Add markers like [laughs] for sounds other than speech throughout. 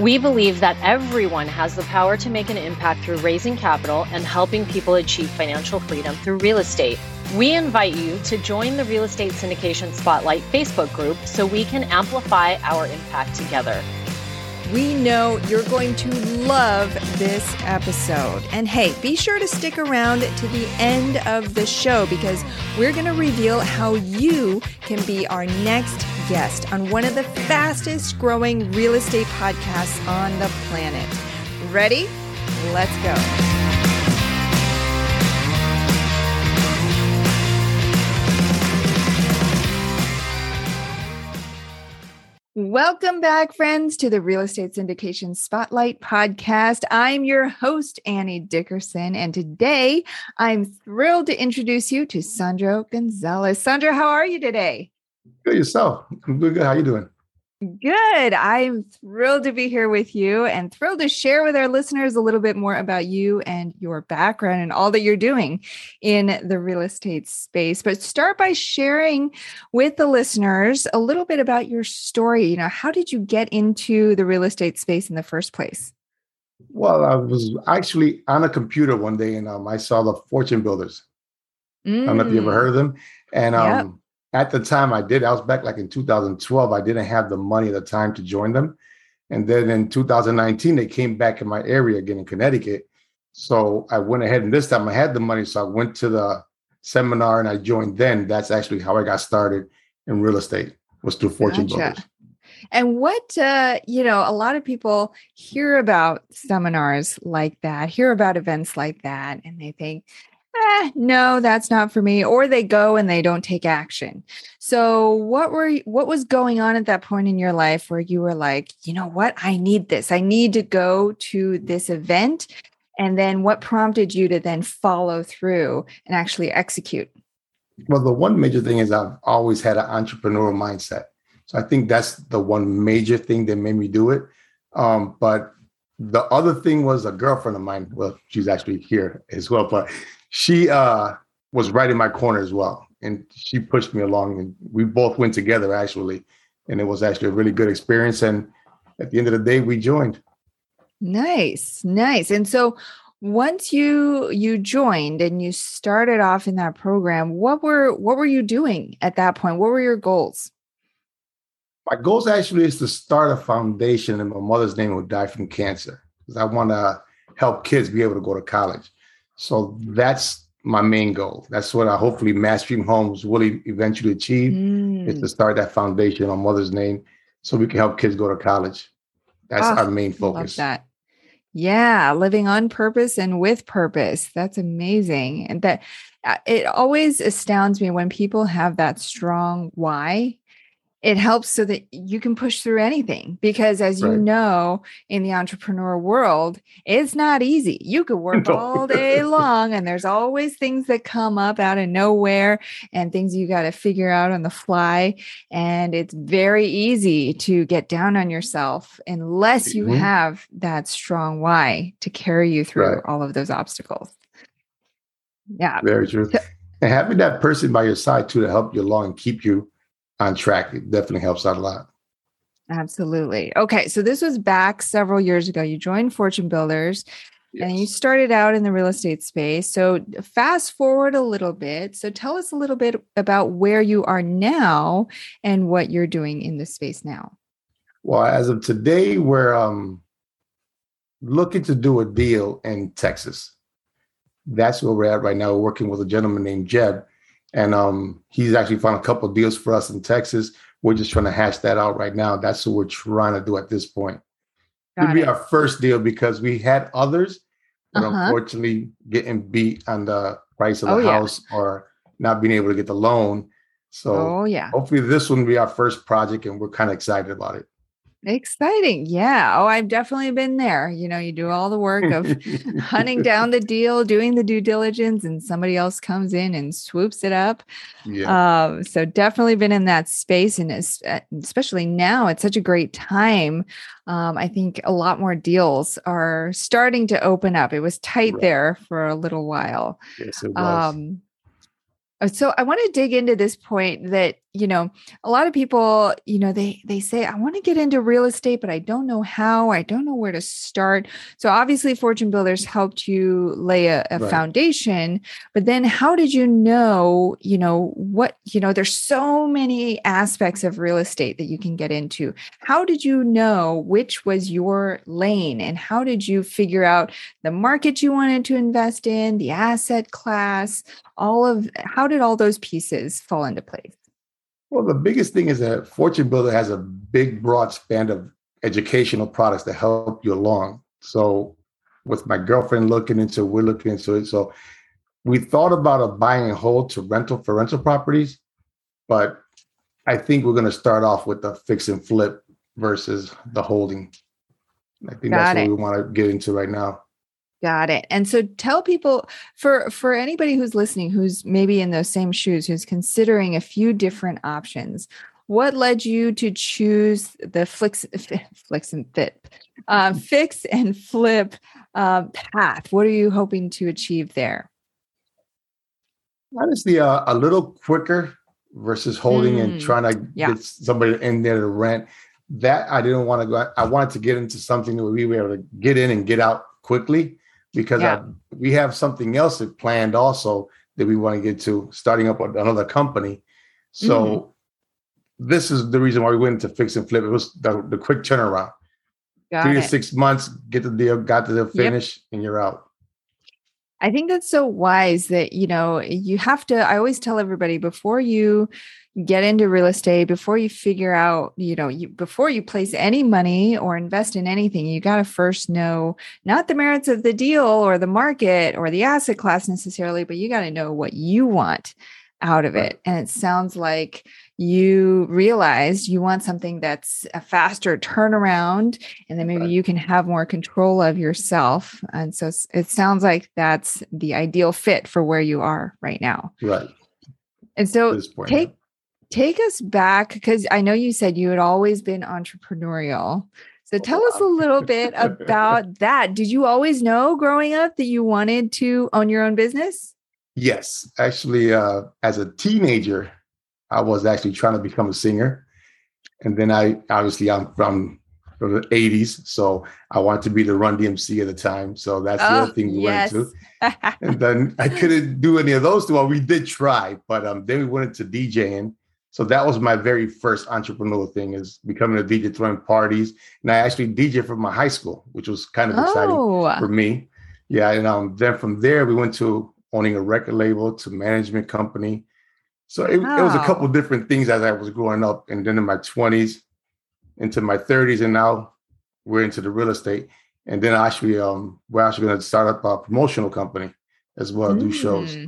We believe that everyone has the power to make an impact through raising capital and helping people achieve financial freedom through real estate. We invite you to join the Real Estate Syndication Spotlight Facebook group so we can amplify our impact together. We know you're going to love this episode. And hey, be sure to stick around to the end of the show because we're going to reveal how you can be our next guest on one of the fastest growing real estate podcasts on the planet. Ready? Let's go. Welcome back, friends, to the Real Estate Syndication Spotlight podcast. I'm your host, Annie Dickerson, and today I'm thrilled to introduce you to Sandro Gonzalez. Sandro, how are you today? Good yourself. I'm good. Good. How you doing? Good. I'm thrilled to be here with you and thrilled to share with our listeners a little bit more about you and your background and all that you're doing in the real estate space. But start by sharing with the listeners a little bit about your story. You know, how did you get into the real estate space in the first place? Well, I was actually on a computer one day and um, I saw the Fortune Builders. Mm. I don't know if you ever heard of them. And um, yep at the time I did, I was back like in 2012. I didn't have the money at the time to join them. And then in 2019, they came back in my area again in Connecticut. So I went ahead and this time I had the money. So I went to the seminar and I joined then. That's actually how I got started in real estate was through Fortune gotcha. Builders. And what, uh, you know, a lot of people hear about seminars like that, hear about events like that, and they think, eh, no, that's not for me. Or they go and they don't take action. So what were what was going on at that point in your life where you were like, you know what, I need this. I need to go to this event. And then what prompted you to then follow through and actually execute? Well, the one major thing is I've always had an entrepreneurial mindset. So I think that's the one major thing that made me do it. Um, but the other thing was a girlfriend of mine. Well, she's actually here as well, but she uh, was right in my corner as well, and she pushed me along, and we both went together actually, and it was actually a really good experience. And at the end of the day, we joined. Nice, nice. And so once you you joined and you started off in that program, what were what were you doing at that point? What were your goals? My goals actually is to start a foundation, and my mother's name will die from cancer because I want to help kids be able to go to college. So that's my main goal. That's what I hopefully Mass Dream Homes will eventually achieve mm. is to mm. start that foundation on mother's name so we can help kids go to college. That's oh, our main focus. that. Yeah, living on purpose and with purpose. That's amazing. And that uh, it always astounds me when people have that strong why it helps so that you can push through anything because as right. you know in the entrepreneur world it's not easy you could work no. all day [laughs] long and there's always things that come up out of nowhere and things you got to figure out on the fly and it's very easy to get down on yourself unless you mm-hmm. have that strong why to carry you through right. all of those obstacles yeah very true and having that person by your side too to help you along and keep you on track, it definitely helps out a lot. Absolutely. Okay. So this was back several years ago. You joined Fortune Builders yes. and you started out in the real estate space. So fast forward a little bit. So tell us a little bit about where you are now and what you're doing in this space now. Well, as of today, we're um, looking to do a deal in Texas. That's where we're at right now. We're working with a gentleman named Jeb and um, he's actually found a couple deals for us in Texas. We're just trying to hash that out right now. That's what we're trying to do at this point. It'd be our first deal because we had others, but uh-huh. unfortunately getting beat on the price of the oh, house yeah. or not being able to get the loan. So oh, yeah. hopefully this one will be our first project and we're kind of excited about it. Exciting. Yeah. Oh, I've definitely been there. You know, you do all the work of hunting [laughs] down the deal, doing the due diligence, and somebody else comes in and swoops it up. Yeah. Um, so definitely been in that space. And uh, especially now, it's such a great time. Um, I think a lot more deals are starting to open up. It was tight right. there for a little while. Yes, it was. Um, uh, so I want to dig into this point that you know a lot of people you know they they say i want to get into real estate but i don't know how i don't know where to start. So obviously fortune builders helped you lay a, a right. foundation but then how did you know you know what you know there's so many aspects of real estate that you can get into. How did you know which was your lane and how did you figure out the market you wanted to invest in the asset class all of how did all those pieces fall into place well, the biggest thing is that Fortune Builder has a big, broad span of educational products to help you along. So, with my girlfriend looking into, we're looking into it. So, we thought about a buying and hold to rental for rental properties, but I think we're going to start off with the fix and flip versus the holding. I think Got that's it. what we want to get into right now. Got it. And so tell people for for anybody who's listening who's maybe in those same shoes who's considering a few different options. What led you to choose the flicks [laughs] flicks and fit uh, [laughs] fix and flip uh, path? What are you hoping to achieve there? Honestly, uh, a little quicker versus holding mm, and trying to yeah. get somebody in there to rent. That I didn't want to go. I wanted to get into something where we were able to get in and get out quickly because yeah. I, we have something else that planned also that we want to get to, starting up another company. So mm-hmm. this is the reason why we went into fix and flip. It was the, the quick turnaround. Got Three it. to six months, get the deal, got to the finish, yep. and you're out. I think that's so wise that, you know, you have to, I always tell everybody before you get into real estate before you figure out you know you before you place any money or invest in anything you got to first know not the merits of the deal or the market or the asset class necessarily but you got to know what you want out of it. And it sounds like you realized you want something that's a faster turnaround and then maybe you can have more control of yourself. And so it sounds like that's the ideal fit for where you are right now. Right. And so take take us back because I know you said you had always been entrepreneurial. So oh, tell us a little [laughs] bit about that. Did you always know growing up that you wanted to own your own business? Yes, actually, uh, as a teenager, I was actually trying to become a singer, and then I obviously I'm from from the 80s, so I wanted to be the Run DMC at the time. So that's oh, the other thing we yes. went to. and [laughs] then I couldn't do any of those two. Well, we did try, but um, then we went into DJing, so that was my very first entrepreneurial thing is becoming a DJ, throwing parties. And I actually DJ from my high school, which was kind of oh. exciting for me. Yeah. And um, then from there, we went to owning a record label to management company. So it, wow. it was a couple different things as I was growing up. And then in my 20s, into my 30s, and now we're into the real estate. And then actually, um, we're actually going to start up a promotional company as well, mm. do shows. Mm.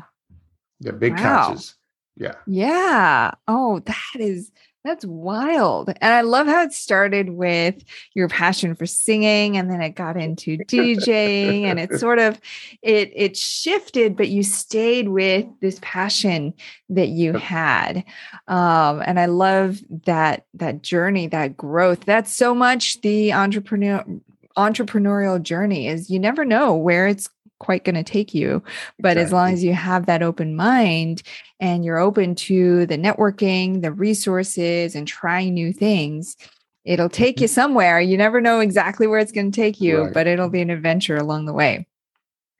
Yeah, big wow. couches. Yeah. Yeah. Oh, that is that's wild. And I love how it started with your passion for singing and then it got into DJing and it [laughs] sort of it it shifted but you stayed with this passion that you had. Um and I love that that journey, that growth. That's so much the entrepreneur entrepreneurial journey is you never know where it's quite going to take you. But exactly. as long as you have that open mind and you're open to the networking, the resources, and trying new things, it'll take you mm-hmm. somewhere. You never know exactly where it's going to take you, right. but it'll be an adventure along the way.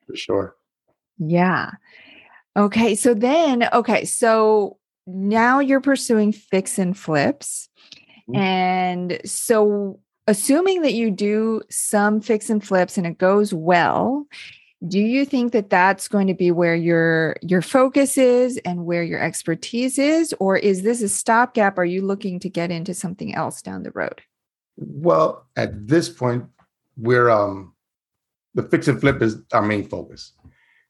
For sure. Yeah. Okay. So then, okay. So now you're pursuing fix and flips. Mm-hmm. And so, assuming that you do some fix and flips and it goes well, do you think that that's going to be where your your focus is and where your expertise is or is this a stopgap are you looking to get into something else down the road well at this point we're um the fix and flip is our main focus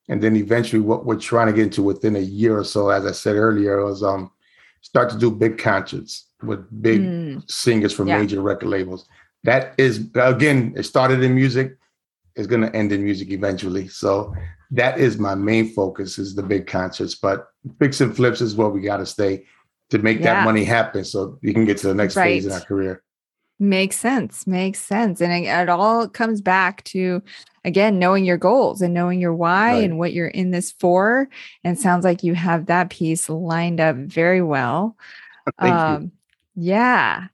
and then eventually what we're trying to get into within a year or so as i said earlier was um start to do big concerts with big mm. singers from yeah. major record labels. That is again, it started in music, it's gonna end in music eventually. So that is my main focus is the big concerts. But fix and flips is where we gotta stay to make yeah. that money happen so you can get to the next right. phase in our career. Makes sense. Makes sense. And it, it, all comes back to, again, knowing your goals and knowing your why right. and what you're in this for. And sounds like you have that piece lined up very well. [laughs] Thank um, you. Yeah.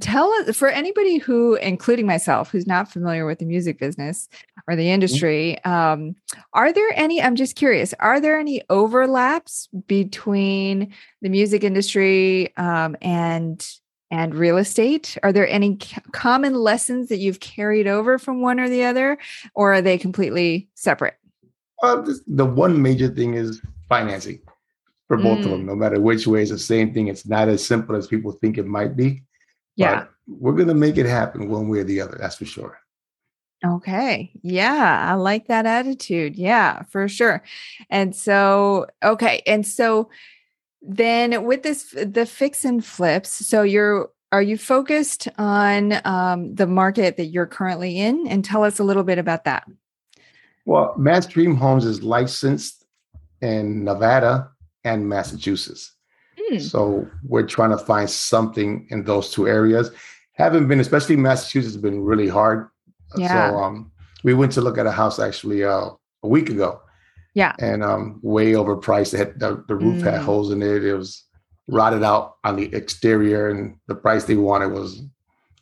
Tell us for anybody who, including myself, who's not familiar with the music business or the mm-hmm. industry, um, are there any? I'm just curious. Are there any overlaps between the music industry um, and and real estate? Are there any common lessons that you've carried over from one or the other, or are they completely separate? Uh, the one major thing is financing for both mm. of them, no matter which way, it's the same thing. It's not as simple as people think it might be. Yeah. we're going to make it happen one way or the other. That's for sure. Okay. Yeah. I like that attitude. Yeah, for sure. And so, okay. And so, then with this the fix and flips so you're are you focused on um, the market that you're currently in and tell us a little bit about that well mass dream homes is licensed in nevada and massachusetts mm. so we're trying to find something in those two areas haven't been especially massachusetts has been really hard yeah. so um, we went to look at a house actually uh, a week ago yeah. And um, way overpriced. It had, the, the roof mm. had holes in it. It was rotted out on the exterior, and the price they wanted was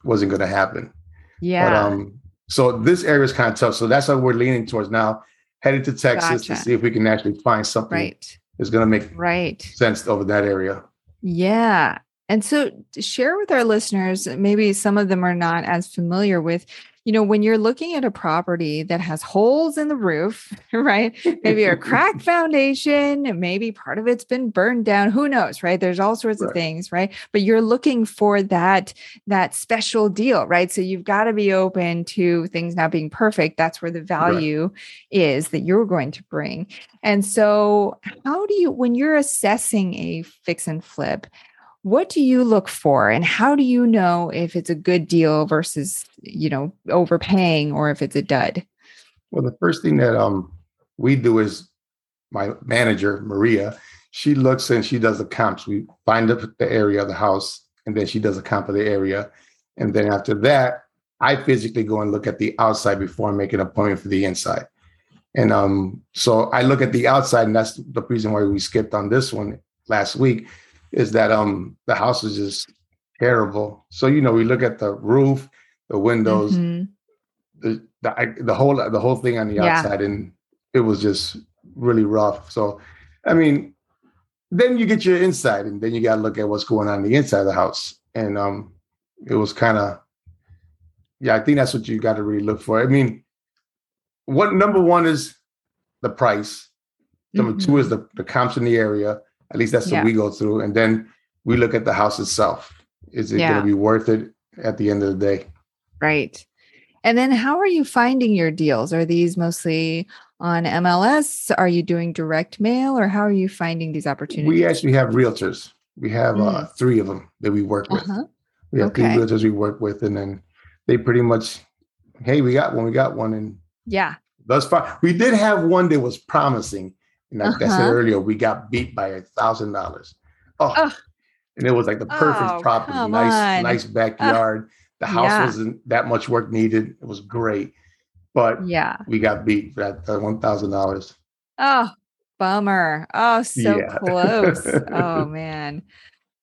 wasn't going to happen. Yeah. But um, so this area is kind of tough. So that's what we're leaning towards now. Headed to Texas gotcha. to see if we can actually find something right. That's going to make right sense over that area. Yeah. And so share with our listeners, maybe some of them are not as familiar with you know, when you're looking at a property that has holes in the roof, [laughs] right? Maybe a [laughs] cracked foundation, maybe part of it's been burned down, who knows, right? There's all sorts right. of things, right? But you're looking for that that special deal, right? So you've got to be open to things not being perfect. That's where the value right. is that you're going to bring. And so, how do you when you're assessing a fix and flip, what do you look for and how do you know if it's a good deal versus you know overpaying or if it's a dud? Well the first thing that um we do is my manager maria she looks and she does the comps. We find up the area of the house and then she does a comp of the area. And then after that i physically go and look at the outside before i make an appointment for the inside. And um so i look at the outside and that's the reason why we skipped on this one last week is that um the house is just terrible. So you know, we look at the roof, the windows, mm-hmm. the, the the whole the whole thing on the yeah. outside, and it was just really rough. So, I mean, then you get your inside, and then you got to look at what's going on, on the inside of the house, and um, it was kind of, yeah, I think that's what you got to really look for. I mean, what number one is the price. Number mm-hmm. two is the the comps in the area. At least that's yeah. what we go through. And then we look at the house itself. Is it yeah. going to be worth it at the end of the day? Right. And then how are you finding your deals? Are these mostly on MLS? Are you doing direct mail or how are you finding these opportunities? We actually have realtors. We have uh, mm. uh, three of them that we work with. Uh-huh. We have okay. three realtors we work with, and then they pretty much, hey, we got one, we got one, and yeah, thus far we did have one that was promising, and like uh-huh. I said earlier, we got beat by a thousand dollars. Oh, and it was like the perfect oh, property, nice, on. nice backyard. Uh, the house yeah. wasn't that much work needed. It was great, but yeah, we got beat for that one thousand dollars. Oh, bummer! Oh, so yeah. close. oh [laughs] man.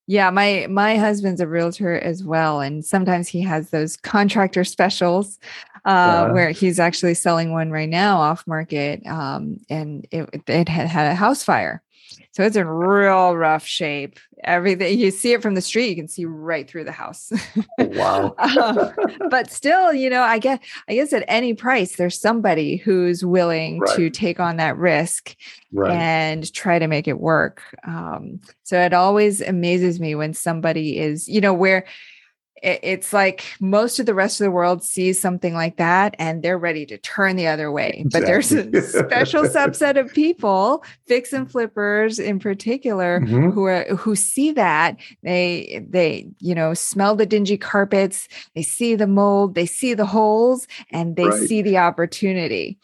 Yeah, my my husband's a realtor as well, and sometimes he has those contractor specials uh, yeah. where he's actually selling one right now off market, um, and it, it had had a house fire, so it's in real rough shape. Everything you see it from the street, you can see right through the house. Oh, wow. [laughs] um, but still, you know, I guess I guess at any price, there's somebody who's willing right. to take on that risk right. and try to make it work. Um, so it always amazes me when somebody is, you know, where it's like most of the rest of the world sees something like that and they're ready to turn the other way. But there's a [laughs] special subset of people, fix and flippers in particular, mm-hmm. who are who see that. They they, you know, smell the dingy carpets, they see the mold, they see the holes, and they right. see the opportunity.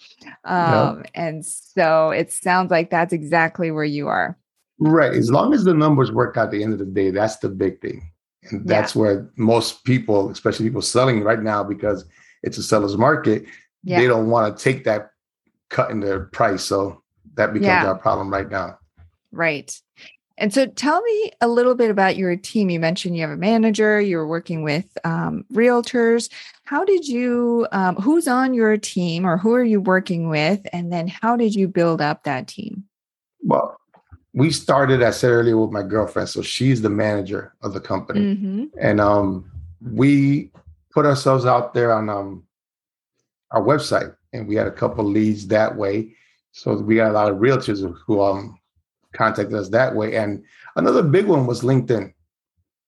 Um, yep. and so it sounds like that's exactly where you are. Right. As long as the numbers work out at the end of the day, that's the big thing. [laughs] And that's yeah. where most people, especially people selling right now, because it's a seller's market, yeah. they don't want to take that cut in their price. So that becomes yeah. our problem right now. Right. And so tell me a little bit about your team. You mentioned you have a manager, you're working with um, realtors. How did you, um, who's on your team or who are you working with? And then how did you build up that team? Well, we started, I said earlier, with my girlfriend. So she's the manager of the company. Mm-hmm. And um, we put ourselves out there on um, our website and we had a couple leads that way. So we got a lot of realtors who um, contacted us that way. And another big one was LinkedIn.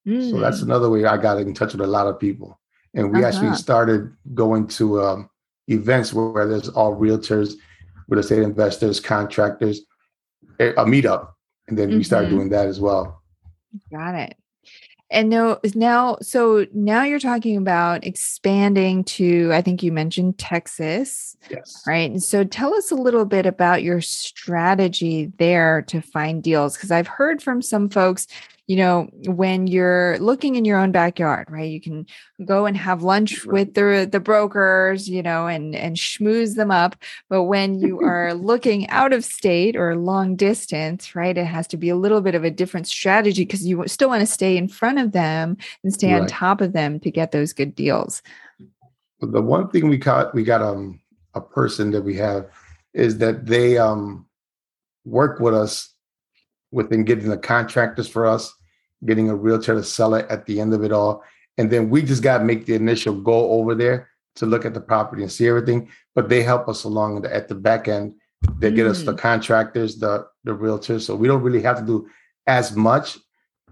Mm. So that's another way I got in touch with a lot of people. And we uh-huh. actually started going to um, events where, where there's all realtors, real estate investors, contractors, a meetup and then mm-hmm. we started doing that as well. Got it. And no now so now you're talking about expanding to i think you mentioned texas yes. right? And so tell us a little bit about your strategy there to find deals because i've heard from some folks you know, when you're looking in your own backyard, right? You can go and have lunch with the the brokers, you know, and and schmooze them up. But when you are [laughs] looking out of state or long distance, right, it has to be a little bit of a different strategy because you still want to stay in front of them and stay right. on top of them to get those good deals. The one thing we got we got um a person that we have is that they um work with us within getting the contractors for us getting a realtor to sell it at the end of it all. And then we just got to make the initial go over there to look at the property and see everything. But they help us along at the back end. They get mm. us the mm. contractors, the the realtors. So we don't really have to do as much,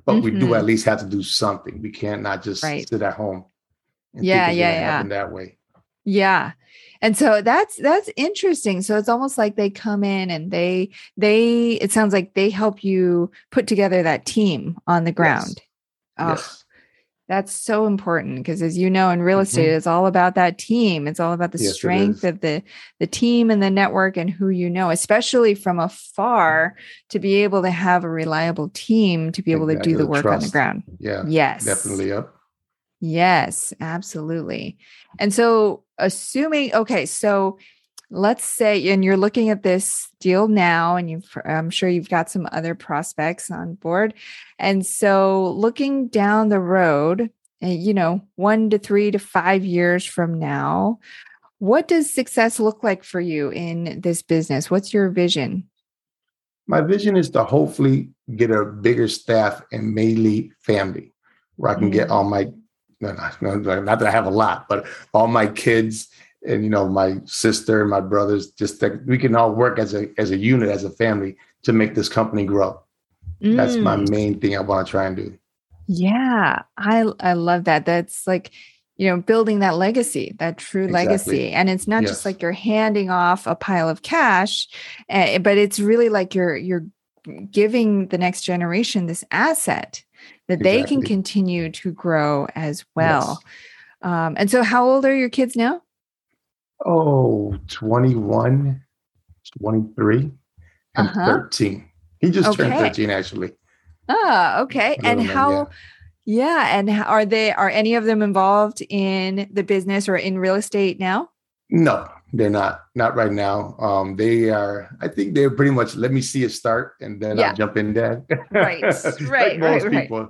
but mm-hmm. we do mm-hmm. at least have to do something. We can't not just right. sit at home. yeah, yeah, yeah. That way. Yeah and so that's that's interesting so it's almost like they come in and they they it sounds like they help you put together that team on the ground yes. Oh, yes. that's so important because as you know in real estate mm-hmm. it's all about that team it's all about the yes, strength of the the team and the network and who you know especially from afar to be able to have a reliable team to be able exactly. to do the work Trust. on the ground yeah yes definitely yep Yes, absolutely. And so, assuming, okay, so let's say, and you're looking at this deal now, and you've, I'm sure you've got some other prospects on board. And so, looking down the road, eh, you know, one to three to five years from now, what does success look like for you in this business? What's your vision? My vision is to hopefully get a bigger staff and mainly family where I can mm-hmm. get all my no, no, not that I have a lot, but all my kids and you know my sister and my brothers, just that we can all work as a as a unit, as a family, to make this company grow. Mm. That's my mm. main thing I want to try and do. Yeah, I I love that. That's like you know building that legacy that true exactly. legacy and it's not yes. just like you're handing off a pile of cash uh, but it's really like you're you're giving the next generation this asset that exactly. they can continue to grow as well. Yes. Um, and so, how old are your kids now? Oh, 21, 23, and uh-huh. 13. He just okay. turned 13, actually. Oh, okay. And how? Yeah. yeah. And are they, are any of them involved in the business or in real estate now? No, they're not. Not right now. Um, they are. I think they're pretty much. Let me see it start, and then yeah. I'll jump in, Dad. right, [laughs] right, right, right.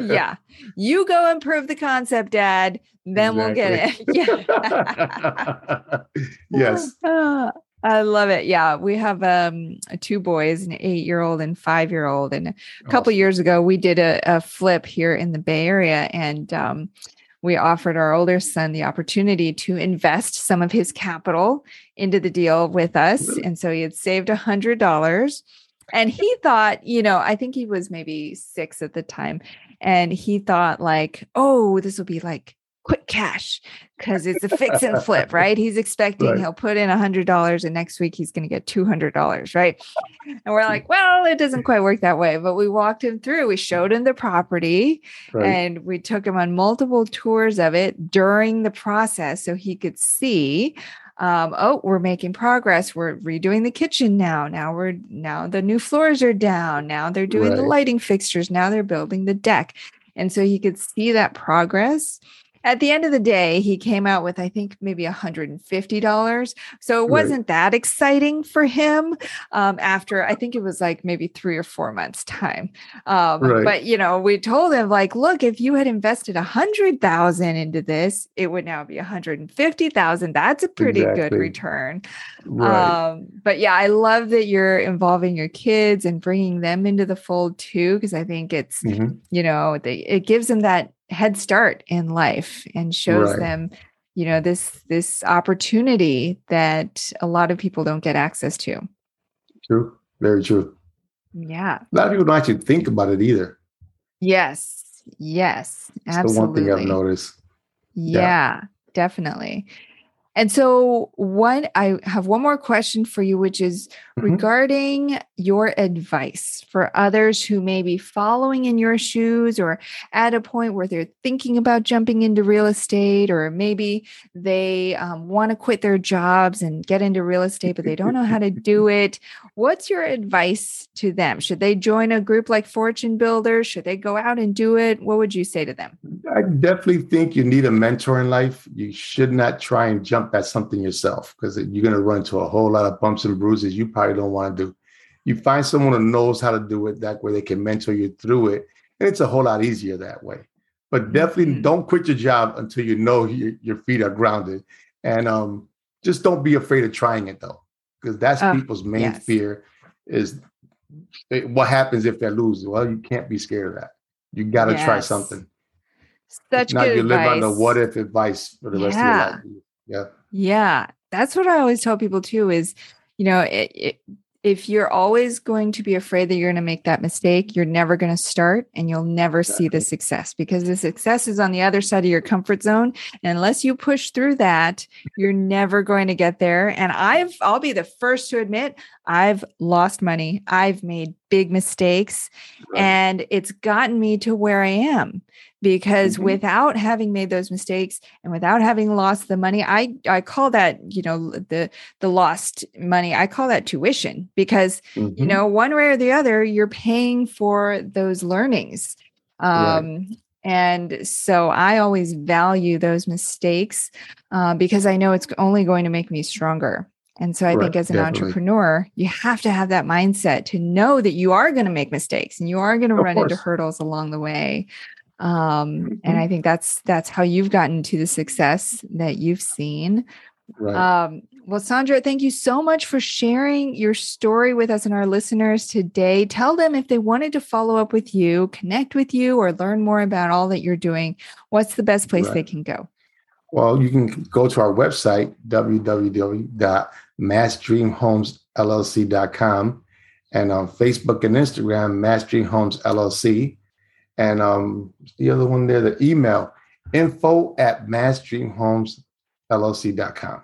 yeah, you go and prove the concept, Dad. Then exactly. we'll get it. [laughs] Yeah. [laughs] yes. I love it. Yeah, we have um, two boys, an eight-year-old and five-year-old. And a couple awesome. years ago, we did a, a, flip here in the Bay Area, and um, we offered our older son the opportunity to invest some of his capital into the deal with us. And so he had saved a hundred dollars. And he thought, you know, I think he was maybe six at the time. and he thought like, oh, this will be like quick cash because it's a fix and flip, [laughs] right? He's expecting right. he'll put in a hundred dollars and next week he's going to get two hundred dollars, right? And we're like, well, it doesn't quite work that way. But we walked him through. We showed him the property, right. and we took him on multiple tours of it during the process so he could see. Um, oh, we're making progress. We're redoing the kitchen now. Now we're now the new floors are down. Now they're doing right. the lighting fixtures. Now they're building the deck. And so he could see that progress at the end of the day, he came out with, I think, maybe $150. So it wasn't right. that exciting for him um, after, I think it was like maybe three or four months' time. Um, right. But, you know, we told him, like, look, if you had invested a 100000 into this, it would now be 150000 That's a pretty exactly. good return. Right. Um, but yeah, I love that you're involving your kids and bringing them into the fold too, because I think it's, mm-hmm. you know, they, it gives them that head start in life and shows right. them you know this this opportunity that a lot of people don't get access to. True. Very true. Yeah. A lot of people don't actually think about it either. Yes. Yes. Absolutely. the one thing i've noticed. Yeah, yeah. definitely and so, one, I have one more question for you, which is mm-hmm. regarding your advice for others who may be following in your shoes or at a point where they're thinking about jumping into real estate, or maybe they um, want to quit their jobs and get into real estate, but they don't know how to do [laughs] it. What's your advice to them? Should they join a group like Fortune Builders? Should they go out and do it? What would you say to them? I definitely think you need a mentor in life. You should not try and jump at something yourself because you're going to run into a whole lot of bumps and bruises you probably don't want to do. You find someone who knows how to do it that way, they can mentor you through it. And it's a whole lot easier that way. But definitely mm-hmm. don't quit your job until you know your, your feet are grounded. And um, just don't be afraid of trying it though, because that's oh, people's main yes. fear is eh, what happens if they lose. Well, you can't be scared of that. You got to yes. try something. Such if not, good you live on the what if advice for the yeah. rest of your life. Yeah. Yeah. That's what I always tell people too is, you know, it, it, if you're always going to be afraid that you're going to make that mistake, you're never going to start and you'll never exactly. see the success because the success is on the other side of your comfort zone. And unless you push through that, you're never going to get there. And I've, I'll be the first to admit, I've lost money. I've made big mistakes right. and it's gotten me to where I am because mm-hmm. without having made those mistakes and without having lost the money i i call that you know the the lost money i call that tuition because mm-hmm. you know one way or the other you're paying for those learnings um right. and so i always value those mistakes uh, because i know it's only going to make me stronger and so I think as an definitely. entrepreneur, you have to have that mindset to know that you are going to make mistakes and you are going to run course. into hurdles along the way um, mm-hmm. and i think that's that's how you've gotten to the success that you've seen right. um, well Sandro, thank you so much for sharing your story with us and our listeners today tell them if they wanted to follow up with you connect with you or learn more about all that you're doing what's the best place right. they can go well you can go to our website www.massdreamhomesllc.com and on facebook and instagram mass dream homes llc and um, the other one there, the email info at massdreamhomesllc.com.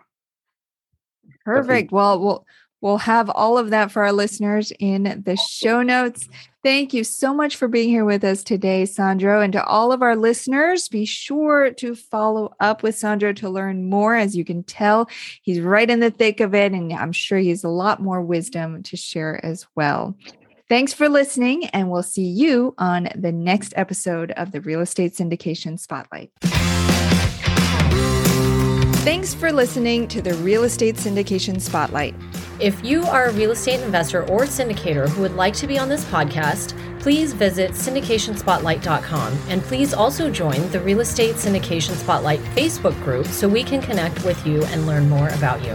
Perfect. Well, we'll we'll have all of that for our listeners in the show notes. Thank you so much for being here with us today, Sandro. And to all of our listeners, be sure to follow up with Sandro to learn more. As you can tell, he's right in the thick of it, and I'm sure he has a lot more wisdom to share as well. Thanks for listening, and we'll see you on the next episode of the Real Estate Syndication Spotlight. Thanks for listening to the Real Estate Syndication Spotlight. If you are a real estate investor or syndicator who would like to be on this podcast, please visit syndicationspotlight.com and please also join the Real Estate Syndication Spotlight Facebook group so we can connect with you and learn more about you.